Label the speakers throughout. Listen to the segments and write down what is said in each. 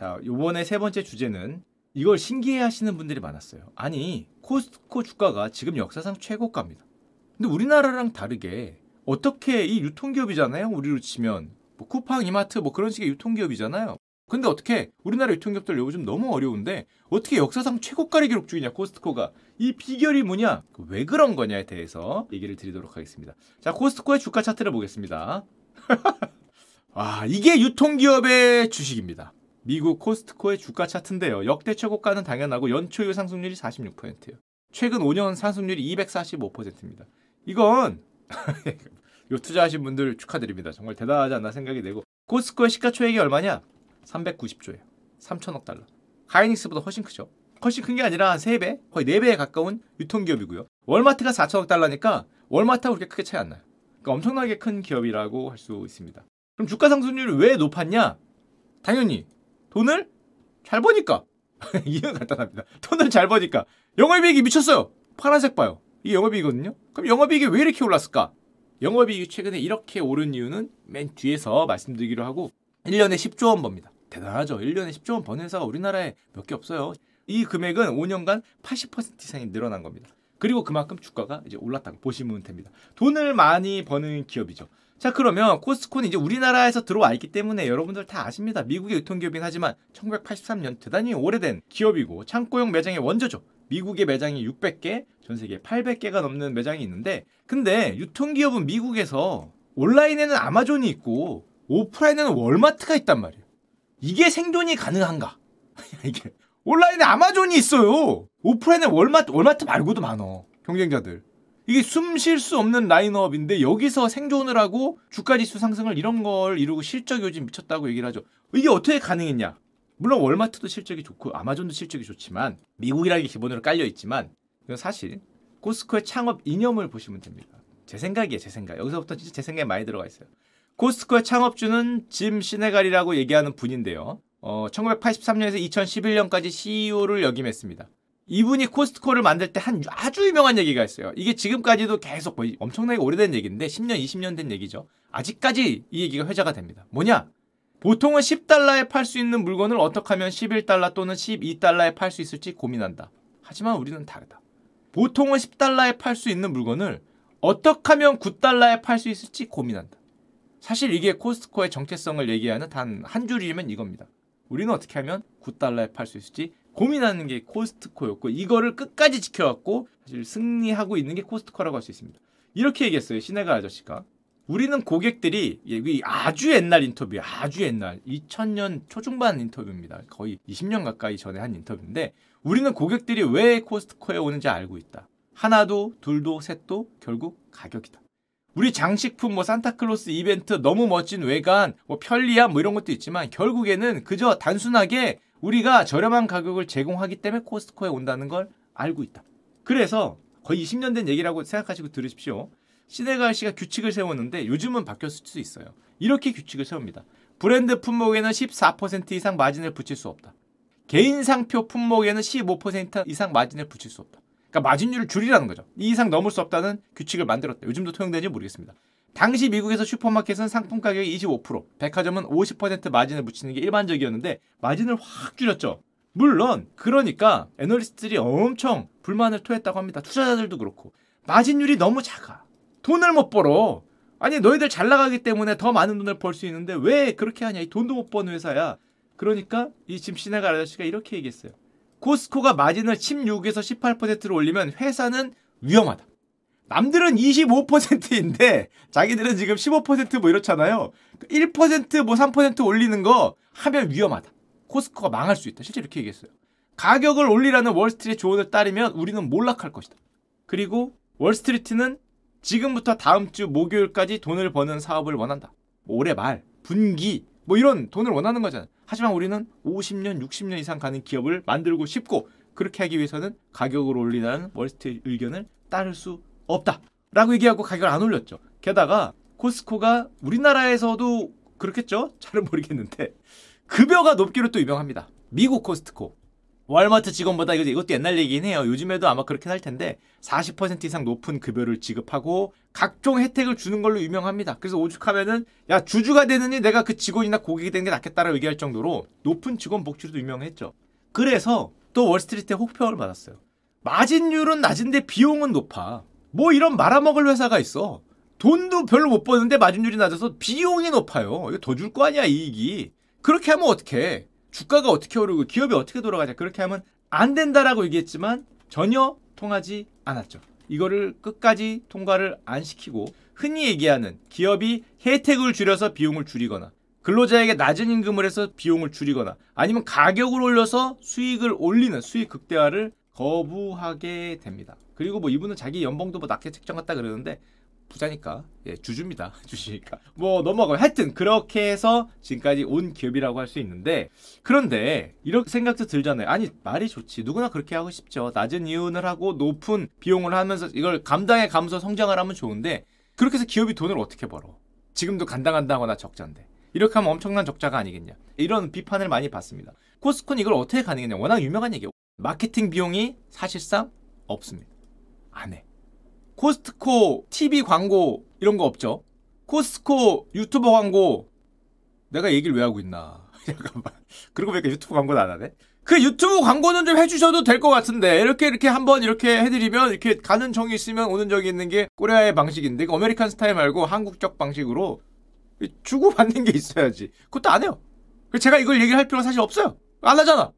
Speaker 1: 자, 요번에 세 번째 주제는 이걸 신기해 하시는 분들이 많았어요. 아니, 코스트코 주가가 지금 역사상 최고가입니다. 근데 우리나라랑 다르게 어떻게 이 유통기업이잖아요. 우리로 치면 뭐 쿠팡, 이마트 뭐 그런 식의 유통기업이잖아요. 근데 어떻게 우리나라 유통기업들 요즘 너무 어려운데 어떻게 역사상 최고가를 기록 중이냐 코스트코가 이 비결이 뭐냐 왜 그런 거냐에 대해서 얘기를 드리도록 하겠습니다. 자 코스트코의 주가 차트를 보겠습니다. 와 이게 유통기업의 주식입니다. 미국 코스트코의 주가 차트인데요. 역대 최고가는 당연하고 연초율 상승률이 46%예요. 최근 5년 상승률이 245%입니다. 이건 요 투자하신 분들 축하드립니다. 정말 대단하지 않나 생각이 되고 코스코의 시가총액이 얼마냐? 390조예요. 3천억 달러. 하이닉스보다 훨씬 크죠. 훨씬 큰 게 아니라 한 3배, 거의 4배에 가까운 유통기업이고요. 월마트가 4천억 달러니까 월마트하고 그렇게 크게 차이 안 나요. 그러니까 엄청나게 큰 기업이라고 할 수 있습니다. 그럼 주가 상승률이 왜 높았냐? 당연히 돈을 잘 버니까. 이유는 간단합니다. 돈을 잘 버니까. 영업이익이 미쳤어요. 파란색 봐요. 이게 영업이익이거든요. 그럼 영업이익이 왜 이렇게 올랐을까? 영업이익이 최근에 이렇게 오른 이유는 맨 뒤에서 말씀드리기로 하고 1년에 10조 원 법니다. 대단하죠. 1년에 10조 원 버는 회사가 우리나라에 몇 개 없어요. 이 금액은 5년간 80% 이상이 늘어난 겁니다. 그리고 그만큼 주가가 이제 올랐다고 보시면 됩니다. 돈을 많이 버는 기업이죠. 자 그러면 코스코는 이제 우리나라에서 들어와 있기 때문에 여러분들 다 아십니다. 미국의 유통기업이긴 하지만 1983년 대단히 오래된 기업이고 창고용 매장의 원조죠. 미국의 매장이 600개, 전 세계 800개가 넘는 매장이 있는데 근데 유통기업은 미국에서 온라인에는 아마존이 있고 오프라인에는 월마트가 있단 말이에요. 이게 생존이 가능한가? 이게 온라인에 아마존이 있어요. 오프라인에 월마트, 월마트 말고도 많어. 경쟁자들. 이게 숨 쉴 수 없는 라인업인데 여기서 생존을 하고 주가 지수 상승을 이런 걸 이루고 실적 요즘 미쳤다고 얘기를 하죠. 이게 어떻게 가능했냐? 물론 월마트도 실적이 좋고 아마존도 실적이 좋지만 미국이라는 게 기본으로 깔려 있지만 이건 사실 코스코의 창업 이념을 보시면 됩니다. 제 생각이에요, 제 생각. 여기서부터 진짜 제 생각이 많이 들어가 있어요. 코스트코의 창업주는 짐 시네갈이라고 얘기하는 분인데요. 어, 1983년에서 2011년까지 CEO를 역임했습니다. 이분이 코스트코를 만들 때 한 아주 유명한 얘기가 있어요. 이게 지금까지도 계속 거의 엄청나게 오래된 얘기인데 10년, 20년 된 얘기죠. 아직까지 이 얘기가 회자가 됩니다. 뭐냐? 보통은 10달러에 팔 수 있는 물건을 어떻게 하면 11달러 또는 12달러에 팔 수 있을지 고민한다. 하지만 우리는 다르다. 보통은 10달러에 팔 수 있는 물건을 어떻게 하면 9달러에 팔 수 있을지 고민한다. 사실 이게 코스트코의 정체성을 얘기하는 단 한 줄이면 이겁니다. 우리는 어떻게 하면 9달러에 팔 수 있을지 고민하는 게 코스트코였고 이거를 끝까지 지켜왔고 사실 승리하고 있는 게 코스트코라고 할 수 있습니다. 이렇게 얘기했어요. 시네가 아저씨가. 우리는 고객들이 아주 옛날 인터뷰, 아주 옛날 2000년 초중반 인터뷰입니다. 거의 20년 가까이 전에 한 인터뷰인데 우리는 고객들이 왜 코스트코에 오는지 알고 있다. 하나도, 둘도, 셋도 결국 가격이다. 우리 장식품 뭐 산타클로스 이벤트 너무 멋진 외관 뭐 편리함 뭐 이런 것도 있지만 결국에는 그저 단순하게 우리가 저렴한 가격을 제공하기 때문에 코스트코에 온다는 걸 알고 있다. 그래서 거의 20년 된 얘기라고 생각하시고 들으십시오. 시네갈 씨가 규칙을 세웠는데 요즘은 바뀌었을 수 있어요. 이렇게 규칙을 세웁니다. 브랜드 품목에는 14% 이상 마진을 붙일 수 없다. 개인 상표 품목에는 15% 이상 마진을 붙일 수 없다. 그러니까 마진율을 줄이라는 거죠. 이 이상 넘을 수 없다는 규칙을 만들었다. 요즘도 통용되는지 모르겠습니다. 당시 미국에서 슈퍼마켓은 상품 가격이 25%, 백화점은 50% 마진을 붙이는 게 일반적이었는데 마진을 확 줄였죠. 물론 그러니까 애널리스트들이 엄청 불만을 토했다고 합니다. 투자자들도 그렇고 마진율이 너무 작아. 돈을 못 벌어. 아니 너희들 잘 나가기 때문에 더 많은 돈을 벌 수 있는데 왜 그렇게 하냐? 이 돈도 못 버는 회사야. 그러니까 이 지금 시네가 아저씨가 이렇게 얘기했어요. 코스코가 마진을 16에서 18%로 올리면 회사는 위험하다. 남들은 25%인데 자기들은 지금 15%뭐 이렇잖아요. 1%뭐 3% 올리는 거 하면 위험하다. 코스코가 망할 수 있다. 실제 이렇게 얘기했어요. 가격을 올리라는 월스트리트 조언을 따르면 우리는 몰락할 것이다. 그리고 월스트리트는 지금부터 다음 주 목요일까지 돈을 버는 사업을 원한다. 올해 말, 분기, 뭐 이런 돈을 원하는 거잖아요. 하지만 우리는 50년, 60년 이상 가는 기업을 만들고 싶고 그렇게 하기 위해서는 가격을 올리라는 월스트리트 의견을 따를 수 없다. 라고 얘기하고 가격을 안 올렸죠. 게다가 코스코가 우리나라에서도 그렇겠죠? 잘은 모르겠는데 급여가 높기로 또 유명합니다. 미국 코스트코. 월마트 직원보다 이거 이것도 옛날 얘기긴 해요. 요즘에도 아마 그렇긴 할 텐데 40% 이상 높은 급여를 지급하고 각종 혜택을 주는 걸로 유명합니다. 그래서 오죽하면은 야 주주가 되느니 내가 그 직원이나 고객이 되는 게 낫겠다라고 얘기할 정도로 높은 직원 복지로도 유명했죠. 그래서 또 월스트리트에 혹평을 받았어요. 마진율은 낮은데 비용은 높아. 뭐 이런 말아먹을 회사가 있어. 돈도 별로 못 버는데 마진율이 낮아서 비용이 높아요. 이거 더 줄 거 아니야 이익이. 그렇게 하면 어떡해. 주가가 어떻게 오르고 기업이 어떻게 돌아가냐. 그렇게 하면 안 된다라고 얘기했지만 전혀 통하지 않았죠. 이거를 끝까지 통과를 안 시키고 흔히 얘기하는 기업이 혜택을 줄여서 비용을 줄이거나 근로자에게 낮은 임금을 해서 비용을 줄이거나 아니면 가격을 올려서 수익을 올리는 수익 극대화를 거부하게 됩니다. 그리고 뭐 이분은 자기 연봉도 뭐 낮게 책정했다 그러는데 부자니까 예, 주주입니다. 주시니까 뭐 넘어가요. 하여튼 그렇게 해서 지금까지 온 기업이라고 할 수 있는데 그런데 이렇게 생각도 들잖아요. 아니 말이 좋지. 누구나 그렇게 하고 싶죠. 낮은 이윤을 하고 높은 비용을 하면서 이걸 감당해 가면서 성장을 하면 좋은데 그렇게 해서 기업이 돈을 어떻게 벌어? 지금도 간당간당하거나 적자인데 이렇게 하면 엄청난 적자가 아니겠냐? 이런 비판을 많이 받습니다. 코스코는 이걸 어떻게 가능했냐? 워낙 유명한 얘기예요. 마케팅 비용이 사실상 없습니다. 안 해. 코스트코 TV 광고 이런 거 없죠. 코스트코 유튜버 광고 내가 얘기를 왜 하고 있나. 잠깐만. 그러고 보니까 유튜브 광고는 안 하네. 그 유튜브 광고는 좀 해주셔도 될 것 같은데 이렇게 이렇게 한번 이렇게 해드리면 이렇게 가는 정이 있으면 오는 정이 있는 게 코리아의 방식인데 그 American 스타일 말고 한국적 방식으로 주고받는 게 있어야지. 그것도 안 해요. 제가 이걸 얘기할 필요가 사실 없어요. 안 하잖아.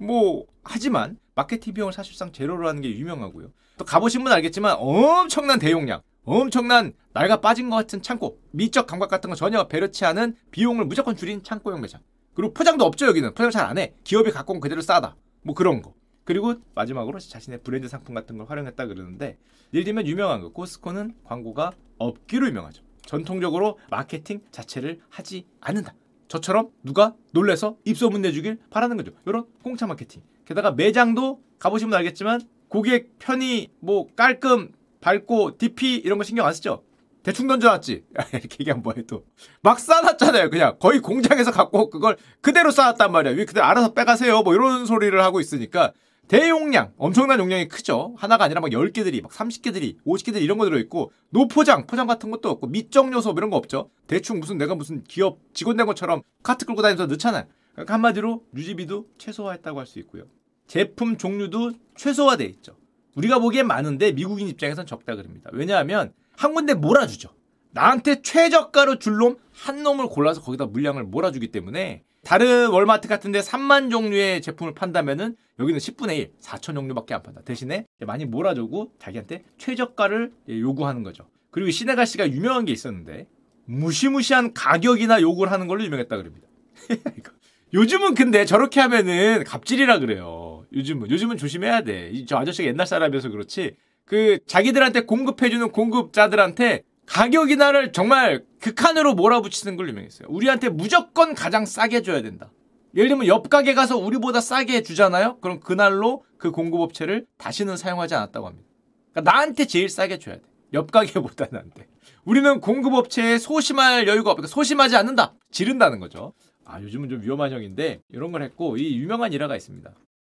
Speaker 1: 뭐 하지만 마케팅 비용을 사실상 제로로 하는 게 유명하고요. 또 가보신 분은 알겠지만 엄청난 대용량, 엄청난 낡아 빠진 것 같은 창고, 미적 감각 같은 거 전혀 배려치 않은 비용을 무조건 줄인 창고용 매장. 그리고 포장도 없죠 여기는 포장 잘 안 해. 기업이 갖고 온 그대로 싸다. 뭐 그런 거. 그리고 마지막으로 자신의 브랜드 상품 같은 걸 활용했다 그러는데 예를 들면 유명한 거 코스코는 광고가 없기로 유명하죠. 전통적으로 마케팅 자체를 하지 않는다. 저처럼 누가 놀래서 입소문 내주길 바라는 거죠. 이런 공짜 마케팅. 게다가 매장도 가보시면 알겠지만 고객 편의 뭐 깔끔 밝고 DP 이런 거 신경 안 쓰죠? 대충 던져놨지. 이렇게 얘기하면 뭐해 또. 막 쌓아놨잖아요. 그냥 거의 공장에서 갖고 그걸 그대로 쌓았단 말이야. 위 그대로 알아서 빼가세요. 뭐 이런 소리를 하고 있으니까 대용량, 엄청난 용량이 크죠. 하나가 아니라 막 10개들이, 막 30개들이, 50개들이 이런 거 들어있고, 노포장, 포장 같은 것도 없고, 밑정 요소 뭐 이런 거 없죠. 대충 무슨 내가 무슨 기업 직원 된 것처럼 카트 끌고 다니면서 넣잖아요. 그러니까 한마디로 유지비도 최소화했다고 할 수 있고요. 제품 종류도 최소화돼 있죠. 우리가 보기엔 많은데 미국인 입장에선 적다 그럽니다. 왜냐하면 한 군데 몰아주죠. 나한테 최저가로 줄 놈 한 놈을 골라서 거기다 물량을 몰아주기 때문에 다른 월마트 같은데 3만 종류의 제품을 판다면은 여기는 10분의 1, 4천 종류밖에 안 판다. 대신에 많이 몰아주고 자기한테 최저가를 요구하는 거죠. 그리고 시네가 씨가 유명한 게 있었는데 무시무시한 가격이나 요구를 하는 걸로 유명했다 그럽니다. 요즘은 근데 저렇게 하면은 갑질이라 그래요. 요즘은 요즘은 조심해야 돼. 저 아저씨가 옛날 사람이어서 그렇지. 그 자기들한테 공급해주는 공급자들한테 가격이나를 정말 극한으로 몰아붙이는 걸 유명했어요. 우리한테 무조건 가장 싸게 줘야 된다. 예를 들면 옆 가게 가서 우리보다 싸게 주잖아요. 그럼 그날로 그 공급업체를 다시는 사용하지 않았다고 합니다. 그러니까 나한테 제일 싸게 줘야 돼. 옆 가게보다는 안 돼. 우리는 공급업체에 소심할 여유가 없으니까 소심하지 않는다. 지른다는 거죠. 아 요즘은 좀 위험한 형인데 이런 걸 했고 이 유명한 일화가 있습니다.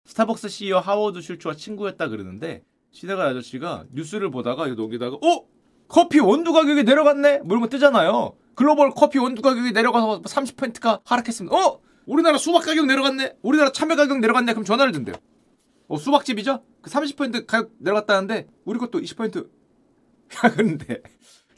Speaker 1: 스타벅스 CEO 하워드 슐츠와 친구였다 그러는데 시대가 아저씨가 뉴스를 보다가 이거 넘기다가 어 커피 원두 가격이 내려갔네? 뭐 이런 거 뜨잖아요. 글로벌 커피 원두 가격이 내려가서 30%가 하락했습니다. 어? 우리나라 수박 가격 내려갔네? 우리나라 참외 가격 내려갔네? 그럼 전화를 든대요. 어, 수박집이죠? 그 30% 가격 내려갔다는데, 우리 것도 20%. 야, 그런데.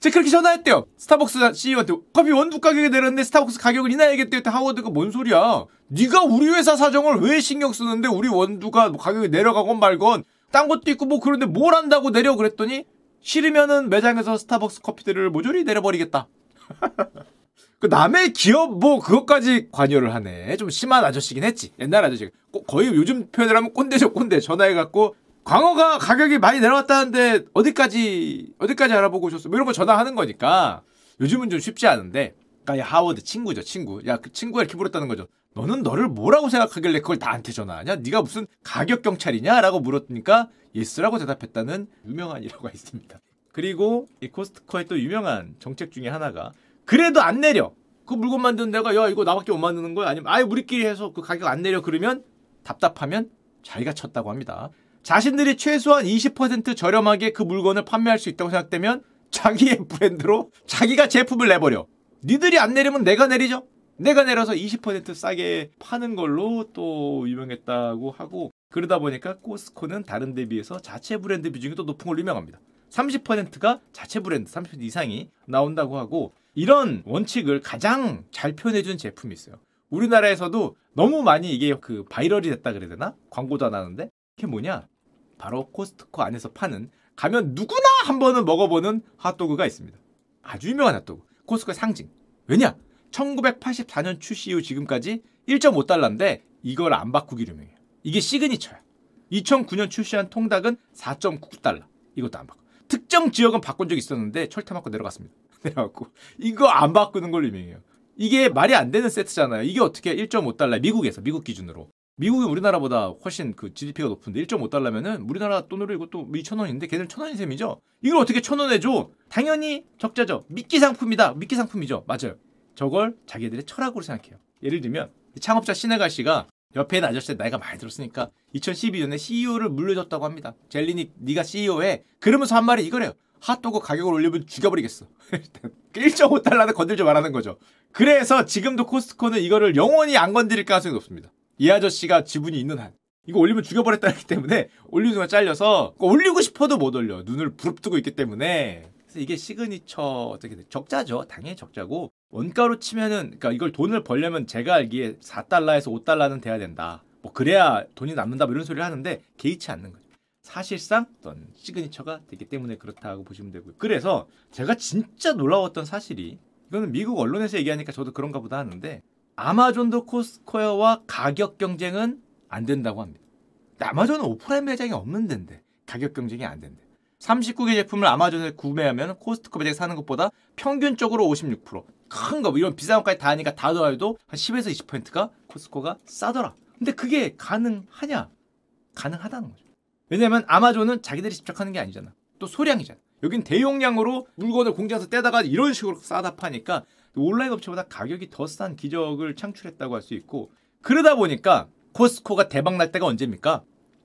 Speaker 1: 제가 그렇게 전화했대요. 스타벅스 CEO한테 커피 원두 가격이 내렸는데 스타벅스 가격을 인하해야겠대요. 하워드가 뭔 소리야? 네가 우리 회사 사정을 왜 신경 쓰는데 우리 원두가 뭐 가격이 내려가건 말건 딴 것도 있고 뭐 그런데 뭘 한다고 내려 그랬더니 싫으면은 매장에서 스타벅스 커피들을 모조리 내려버리겠다. 그 남의 기업 뭐 그것까지 관여를 하네. 좀 심한 아저씨긴 했지. 옛날 아저씨. 거의 요즘 표현을 하면 꼰대죠 꼰대. 전화해갖고 광어가 가격이 많이 내려갔다는데 어디까지 어디까지 알아보고 오셨어? 뭐 이런 거 전화하는 거니까 요즘은 좀 쉽지 않은데. 그러니까 하워드 친구죠 친구. 야 그 친구가 이렇게 물었다는 거죠. 너는 너를 뭐라고 생각하길래 그걸 나한테 전화하냐? 네가 무슨 가격 경찰이냐?라고 물었으니까 yes라고 대답했다는 유명한 일화가 있습니다. 그리고 이 코스트코의 또 유명한 정책 중에 하나가 그래도 안 내려. 그 물건 만드는 데가 야 이거 나밖에 못 만드는 거야? 아니면 아예 우리끼리 해서 그 가격 안 내려 그러면 답답하면 자기가 쳤다고 합니다. 자신들이 최소한 20% 저렴하게 그 물건을 판매할 수 있다고 생각되면 자기의 브랜드로 자기가 제품을 내버려. 니들이 안 내리면 내가 내리죠. 내가 내려서 20% 싸게 파는 걸로 또 유명했다고 하고 그러다 보니까 코스코는 다른 데 비해서 자체 브랜드 비중이 또 높은 걸로 유명합니다. 30%가 자체 브랜드 30% 이상이 나온다고 하고 이런 원칙을 가장 잘 표현해준 제품이 있어요. 우리나라에서도 너무 많이 이게 그 viral이 됐다 그래야 되나? 광고도 안 하는데 그게 뭐냐? 바로 코스트코 안에서 파는 가면 누구나 한 번은 먹어보는 핫도그가 있습니다. 아주 유명한 핫도그. 코스트코의 상징. 왜냐? 1984년 출시 이후 지금까지 1.5달러인데 이걸 안 바꾸기로 유명해요. 이게 signature야. 2009년 출시한 통닭은 4.99달러. 이것도 안 바꿔. 특정 지역은 바꾼 적이 있었는데 철퇴 맞고 내려갔습니다. 내려갔고 이거 안 바꾸는 걸로 유명해요. 이게 말이 안 되는 세트잖아요. 이게 어떻게 1.5달러 미국에서 미국 기준으로 미국이 우리나라보다 훨씬 그 GDP가 높은데 1.5달러면은 우리나라 돈으로 이것도 2,000원인데 걔는 1,000원인 셈이죠. 이걸 어떻게 1,000원에 줘? 당연히 적자죠. 미끼 상품이다. 미끼 상품이죠. 맞아요. 저걸 자기들의 철학으로 생각해요. 예를 들면 창업자 신혜갈 씨가 옆에 있는 아저씨 나이가 많이 들었으니까 2012년에 CEO를 물려줬다고 합니다. 젤리니 네가 CEO해. 그러면서 한 말이 이거래요. 핫도그 가격을 올리면 죽여버리겠어. 1.5달러는 건들지 말라는 거죠. 그래서 지금도 코스트코는 이거를 영원히 안 건드릴 가능성이 높습니다. 이 아저씨가 지분이 있는 한. 이거 올리면 죽여버렸다기 때문에 올리는 순간 잘려서 올리고 싶어도 못 올려. 눈을 부릅뜨고 있기 때문에. 그래서 이게 시그니처 어떻게 돼? 적자죠. 당연히 적자고 원가로 치면은 그러니까 이걸 돈을 벌려면 제가 알기에 4달러에서 5달러는 돼야 된다. 뭐 그래야 돈이 남는다 뭐 이런 소리를 하는데 개의치 않는 거죠. 사실상 어떤 시그니처가 되기 때문에 그렇다고 보시면 되고요. 그래서 제가 진짜 놀라웠던 사실이 이거는 미국 언론에서 얘기하니까 저도 그런가 보다 하는데 아마존도 코스코와 가격 경쟁은 안 된다고 합니다. 아마존은 오프라인 매장이 없는 데인데 가격 경쟁이 안 된대. 39개 제품을 아마존에서 구매하면 코스트코 매장에 사는 것보다 평균적으로 56%큰 거, 뭐 이런 비싼 것까지 다 하니까 다 더해도 한 10에서 20%가 코스트코가 싸더라. 근데 그게 가능하냐? 가능하다는 거죠. 왜냐면 아마존은 자기들이 직접 하는 게 아니잖아. 또 소량이잖아. 여긴 대용량으로 물건을 공장에서 떼다가 이런 식으로 싸다 파니까 온라인 업체보다 가격이 더 싼 기적을 창출했다고 할 수 있고 그러다 보니까 코스코가 대박 날 때가 언제입니까?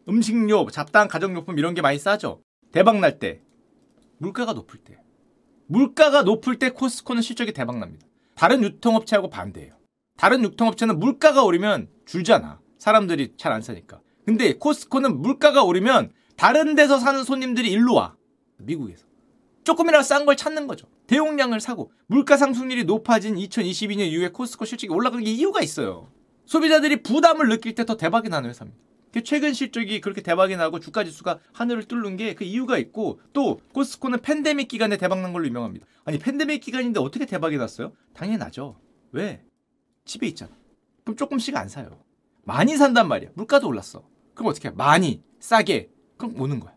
Speaker 1: 음식료, 잡다한 가정용품 이런 게 많이 싸죠. 대박 날 때. 물가가 높을 때. 물가가 높을 때 코스코는 실적이 대박 납니다. 다른 유통업체하고 반대예요. 다른 유통업체는 물가가 오르면 줄잖아. 사람들이 잘 안 사니까. 근데 코스코는 물가가 오르면 다른 데서 사는 손님들이 일로 와. 미국에서. 조금이라도 싼 걸 찾는 거죠. 대용량을 사고 물가 상승률이 높아진 2022년 이후에 코스코 실적이 올라간 게 이유가 있어요. 소비자들이 부담을 느낄 때 더 대박이 나는 회사입니다. 최근 실적이 그렇게 대박이 나고 주가 지수가 하늘을 뚫는 게 그 이유가 있고 또 코스코는 팬데믹 기간에 대박 난 걸로 유명합니다. 아니 팬데믹 기간인데 어떻게 대박이 났어요? 당연히 나죠. 왜? 집에 있잖아. 그럼 조금씩 안 사요. 많이 산단 말이야. 물가도 올랐어. 그럼 어떻게 해? 많이 싸게 그럼 오는 거야.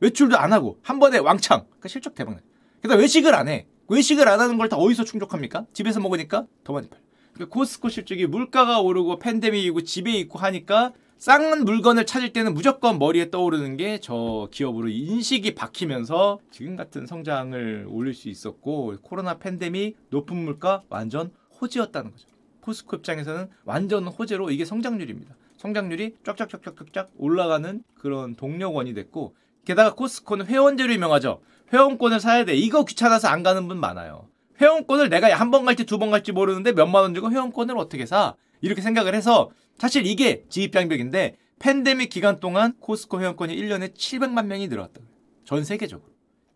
Speaker 1: 외출도 안 하고 한 번에 왕창. 그러니까 실적 대박 나. 그다음 외식을 안 해. 외식을 안 하는 걸 다 어디서 충족합니까? 집에서 먹으니까 더 많이 팔려. 그러니까 코스코 실적이 물가가 오르고 팬데믹이고 집에 있고 하니까 싼 물건을 찾을 때는 무조건 머리에 떠오르는 게 저 기업으로 인식이 박히면서 지금 같은 성장을 올릴 수 있었고 코로나 팬데믹 높은 물가 완전 호재였다는 거죠. 포스코 입장에서는 완전 호재로 이게 성장률입니다. 성장률이 쫙쫙쫙쫙쫙 올라가는 그런 동력원이 됐고 게다가 코스코는 회원제로 유명하죠. 회원권을 사야 돼. 이거 귀찮아서 안 가는 분 많아요. 회원권을 내가 한 번 갈지 두 번 갈지 모르는데 몇만 원 주고 회원권을 어떻게 사? 이렇게 생각을 해서 사실 이게 지입장벽인데 팬데믹 기간 동안 코스코 회원권이 1년에 700만 명이 늘어났다. 전 세계적으로.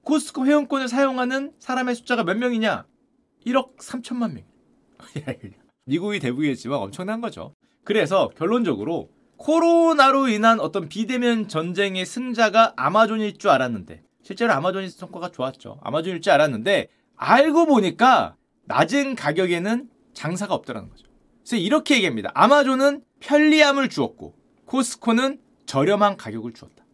Speaker 1: 코스코 회원권을 사용하는 사람의 숫자가 몇 명이냐? 1억 3천만 명. 미국이 대부이겠지만 엄청난 거죠. 그래서 결론적으로 코로나로 인한 어떤 비대면 전쟁의 승자가 아마존일 줄 알았는데 실제로 아마존이 성과가 좋았죠. 아마존일 줄 알았는데 알고 보니까 낮은 가격에는 장사가 없더라는 거죠. 그래서 이렇게 얘기합니다. 아마존은 편리함을 주었고 코스코는 저렴한 가격을 주었다.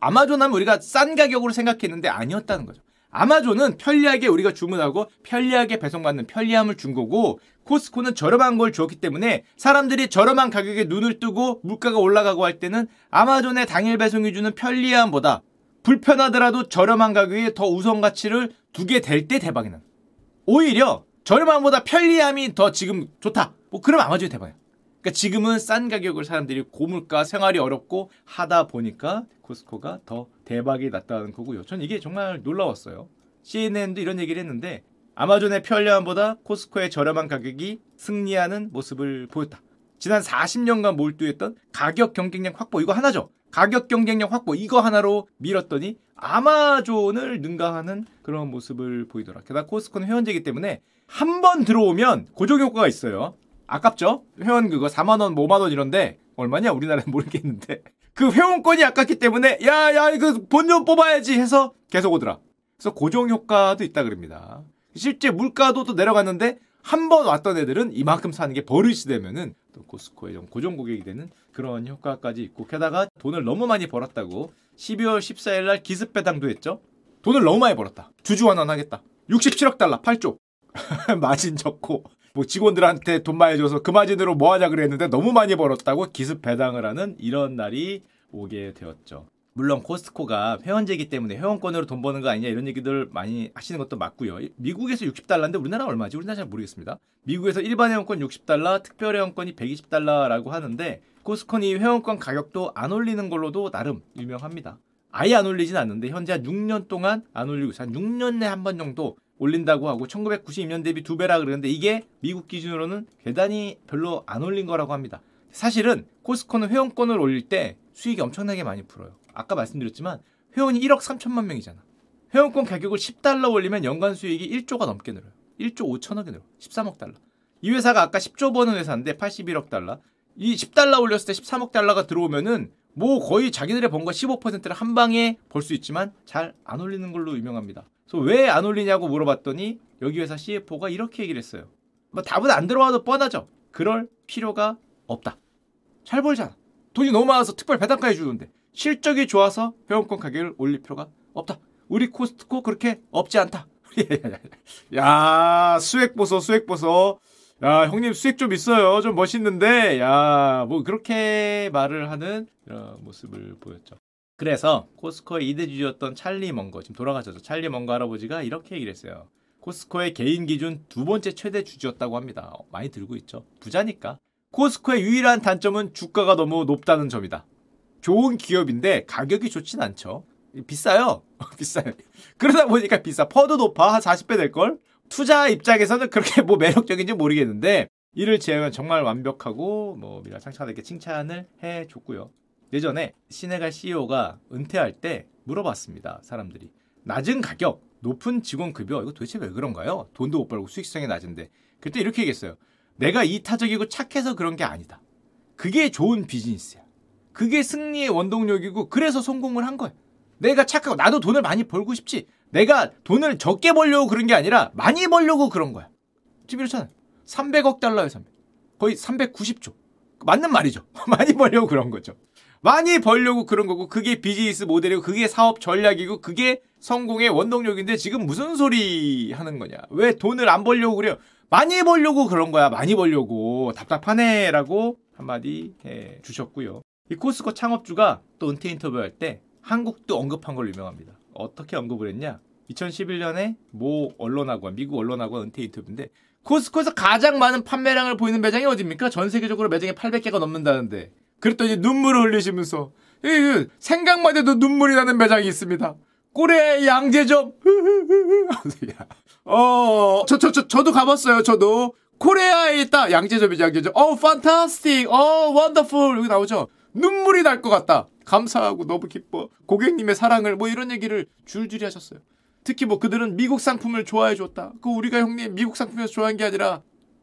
Speaker 1: 아마존 하면 우리가 싼 가격으로 생각했는데 아니었다는 거죠. 아마존은 편리하게 우리가 주문하고 편리하게 배송받는 편리함을 준 거고 코스코는 저렴한 걸 주었기 때문에 사람들이 저렴한 가격에 눈을 뜨고 물가가 올라가고 할 때는 아마존의 당일 배송이 주는 편리함보다 불편하더라도 저렴한 가격에 더 우선 가치를 두게 될 때 대박이 나. 오히려 저렴함보다 편리함이 더 지금 좋다. 뭐 그러면 아마존이 대박이야. 그러니까 지금은 싼 가격을 사람들이 고물가 생활이 어렵고 하다 보니까 코스코가 더 대박이 났다는 거고요. 전 이게 정말 놀라웠어요. CNN도 이런 얘기를 했는데 아마존의 편리함보다 코스코의 저렴한 가격이 승리하는 모습을 보였다. 지난 40년간 몰두했던 가격 경쟁력 확보 이거 하나죠. 가격 경쟁력 확보 이거 하나로 밀었더니 아마존을 능가하는 그런 모습을 보이더라. 게다가 코스코는 회원제이기 때문에 한 번 들어오면 고정 효과가 있어요. 아깝죠? 회원 그거 4만 원, 5만 원 이런데 얼마냐 우리나라는 모르겠는데 그 회원권이 아깝기 때문에 야야 그 본전 뽑아야지 해서 계속 오더라. 그래서 고정 효과도 있다 그럽니다. 실제 물가도 또 내려갔는데 한 번 왔던 애들은 이만큼 사는 게 버릇이 되면은 또 코스코의 좀 고정 고객이 되는 그런 효과까지 있고 게다가 돈을 너무 많이 벌었다고 12월 14일 날 기습 배당도 했죠. 돈을 너무 많이 벌었다. 주주 환원 하겠다. 67억 달러 8조. 마진 적고 뭐 직원들한테 돈 많이 줘서 그 마진으로 뭐 하냐 그랬는데 너무 많이 벌었다고 기습 배당을 하는 이런 날이 오게 되었죠. 물론 코스트코가 회원제이기 때문에 회원권으로 돈 버는 거 아니냐 이런 얘기들 많이 하시는 것도 맞고요. 미국에서 60달러인데 우리나라 얼마지? 우리나라 잘 모르겠습니다. 미국에서 일반 회원권 60달러, 특별 회원권이 120달러라고 하는데 코스코는 이 회원권 가격도 안 올리는 걸로도 나름 유명합니다. 아예 안 올리진 않는데 현재 한 6년 동안 안 올리고 있어요. 한 6년 내 한 번 정도 올린다고 하고 1992년 대비 두 배라 그러는데 이게 미국 기준으로는 대단히 별로 안 올린 거라고 합니다. 사실은 코스코는 회원권을 올릴 때 수익이 엄청나게 많이 풀어요. 아까 말씀드렸지만 회원이 1억 3천만 명이잖아. 회원권 가격을 10달러 올리면 연간 수익이 1조가 넘게 늘어요. 1조 5천억이 늘어. 13억 달러. 이 회사가 아까 10조 버는 회사인데 81억 달러. 이 10달러 올렸을 때 13억 달러가 들어오면은 뭐 거의 자기들의 번거 15%를 한 방에 벌 수 있지만 잘 안 올리는 걸로 유명합니다. 그래서 왜 안 올리냐고 물어봤더니 여기 회사 CFO가 이렇게 얘기를 했어요. 뭐 답은 안 들어와도 뻔하죠. 그럴 필요가 없다. 잘 벌잖아. 돈이 너무 많아서 특별 배당까지 주는데 실적이 좋아서 회원권 가격을 올릴 필요가 없다. 우리 코스트코 그렇게 없지 않다. 야 수액 보소 수액 보소. 야 형님 수액 좀 있어요. 좀 멋있는데 야 뭐 그렇게 말을 하는 모습을 보였죠. 그래서 코스코의 이대주주였던 찰리 먼거 지금 돌아가셨죠. 찰리 먼거 할아버지가 이렇게 얘기를 했어요. 코스코의 개인 기준 두 번째 최대 주주였다고 합니다. 많이 들고 있죠. 부자니까. 코스코의 유일한 단점은 주가가 너무 높다는 점이다. 좋은 기업인데 가격이 좋진 않죠. 비싸요. 비싸요. 그러다 보니까 비싸. 퍼도 높아. 한 40배 될걸? 투자 입장에서는 그렇게 뭐 매력적인지 모르겠는데 이를 제외하면 정말 완벽하고 뭐 미라 상차에게 칭찬을 해줬고요. 예전에 시네갈 CEO가 은퇴할 때 물어봤습니다. 사람들이. 낮은 가격, 높은 직원 급여 이거 도대체 왜 그런가요? 돈도 못 벌고 수익성이 낮은데. 그때 이렇게 얘기했어요. 내가 이타적이고 착해서 그런 게 아니다. 그게 좋은 비즈니스야. 그게 승리의 원동력이고 그래서 성공을 한 거야. 내가 착하고 나도 돈을 많이 벌고 싶지. 내가 돈을 적게 벌려고 그런 게 아니라 많이 벌려고 그런 거야. 지금 이렇잖아. 300억 달러에 300. 거의 390조. 맞는 말이죠. 많이 벌려고 그런 거죠. 많이 벌려고 그런 거고 그게 비즈니스 모델이고 그게 사업 전략이고 그게 성공의 원동력인데 지금 무슨 소리 하는 거냐. 왜 돈을 안 벌려고 그래요. 많이 벌려고 그런 거야. 많이 벌려고. 답답하네 라고 한마디 해 주셨고요. 이 코스코 창업주가 또 은퇴 인터뷰할 때 한국도 언급한 걸로 유명합니다. 어떻게 언급을 했냐? 2011년에 모 언론하고 미국 언론하고 은퇴 인터뷰인데 코스코에서 가장 많은 판매량을 보이는 매장이 어딥니까? 전 세계적으로 매장이 800개가 넘는다는데 그랬더니 눈물을 흘리시면서 생각만 해도 눈물이 나는 매장이 있습니다. 꼴의 양재점. 어, 저, 저, 저, 저도 가봤어요, 저도. 코레아에 있다. 양재점이죠, 양재점. 어, 판타스틱. 어, 원더풀. 여기 나오죠. 눈물이 날 것 같다. 감사하고 너무 기뻐. 고객님의 사랑을 뭐 이런 얘기를 줄줄이 하셨어요. 특히 뭐 그들은 미국 상품을 좋아해 줬다. 그 우리가 형님 미국 상품에서 좋아한 게 아니라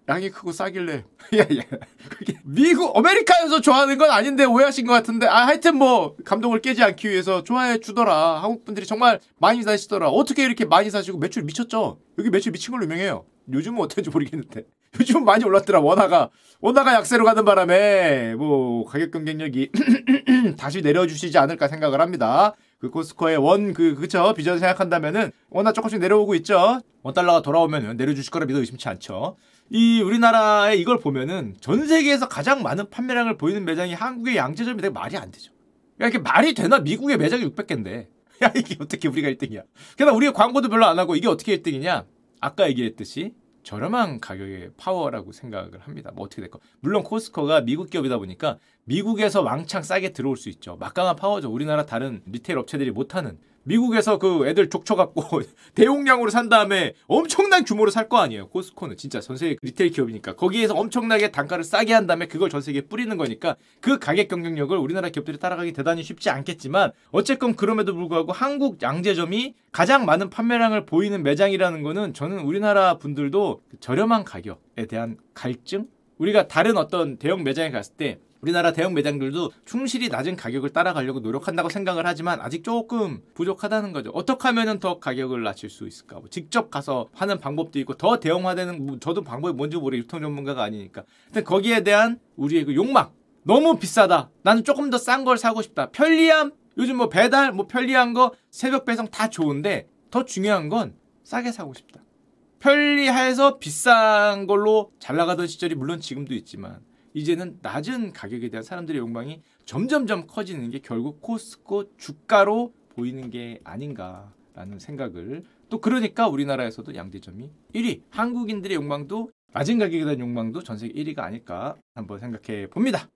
Speaker 1: 양이 크고 싸길래. 야야. 그게 미국 아메리카에서 좋아하는 건 아닌데 오해하신 것 같은데. 아 하여튼 뭐 감동을 깨지 않기 위해서 좋아해 주더라. 한국 분들이 정말 많이 사시더라. 어떻게 이렇게 많이 사시고 매출 미쳤죠? 여기 매출 미친 걸로 유명해요. 요즘은 어떤지 모르겠는데. 요즘은 많이 올랐더라. 원화가 원화가 약세로 가는 바람에 뭐 가격 경쟁력이 다시 내려주시지 않을까 생각을 합니다. 그 코스코의 원 그 그쵸 비전 생각한다면은 원화 조금씩 내려오고 있죠. 원 달러가 돌아오면은 내려주실 거라 믿어 의심치 않죠. 이 우리나라에 이걸 보면은 전 세계에서 가장 많은 판매량을 보이는 매장이 한국의 양재점이 되게 말이 안 되죠. 야, 이게 말이 되나? 미국의 매장이 600개인데. 야, 이게 어떻게 우리가 1등이야. 게다가 우리가 광고도 별로 안 하고 이게 어떻게 1등이냐? 아까 얘기했듯이 저렴한 가격의 파워라고 생각을 합니다. 뭐 어떻게 될까? 물론 코스코가 미국 기업이다 보니까 미국에서 왕창 싸게 들어올 수 있죠. 막강한 파워죠. 우리나라 다른 retail 업체들이 못하는. 미국에서 그 애들 족쳐갖고 대용량으로 산 다음에 엄청난 규모로 살 거 아니에요. 코스코는. 진짜 전 세계 retail 기업이니까. 거기에서 엄청나게 단가를 싸게 한 다음에 그걸 전 세계에 뿌리는 거니까 그 가격 경쟁력을 우리나라 기업들이 따라가기 대단히 쉽지 않겠지만 어쨌건 그럼에도 불구하고 한국 양재점이 가장 많은 판매량을 보이는 매장이라는 거는 저는 우리나라 분들도 저렴한 가격에 대한 갈증? 우리가 다른 어떤 대형 매장에 갔을 때 우리나라 대형 매장들도 충실히 낮은 가격을 따라가려고 노력한다고 생각을 하지만 아직 조금 부족하다는 거죠. 어떻게 하면 더 가격을 낮출 수 있을까? 뭐 직접 가서 하는 방법도 있고 더 대형화되는 뭐 저도 방법이 뭔지 모르 유통 전문가가 아니니까. 근데 거기에 대한 우리의 그 욕망 너무 비싸다. 나는 조금 더 싼 걸 사고 싶다. 편리함 요즘 뭐 배달 뭐 편리한 거 새벽 배송 다 좋은데 더 중요한 건 싸게 사고 싶다. 편리해서 비싼 걸로 잘 나가던 시절이 물론 지금도 있지만 이제는 낮은 가격에 대한 사람들의 욕망이 점점점 커지는 게 결국 코스코 주가로 보이는 게 아닌가라는 생각을 또 그러니까 우리나라에서도 양대점이 1위 한국인들의 욕망도 낮은 가격에 대한 욕망도 전 세계 1위가 아닐까 한번 생각해 봅니다.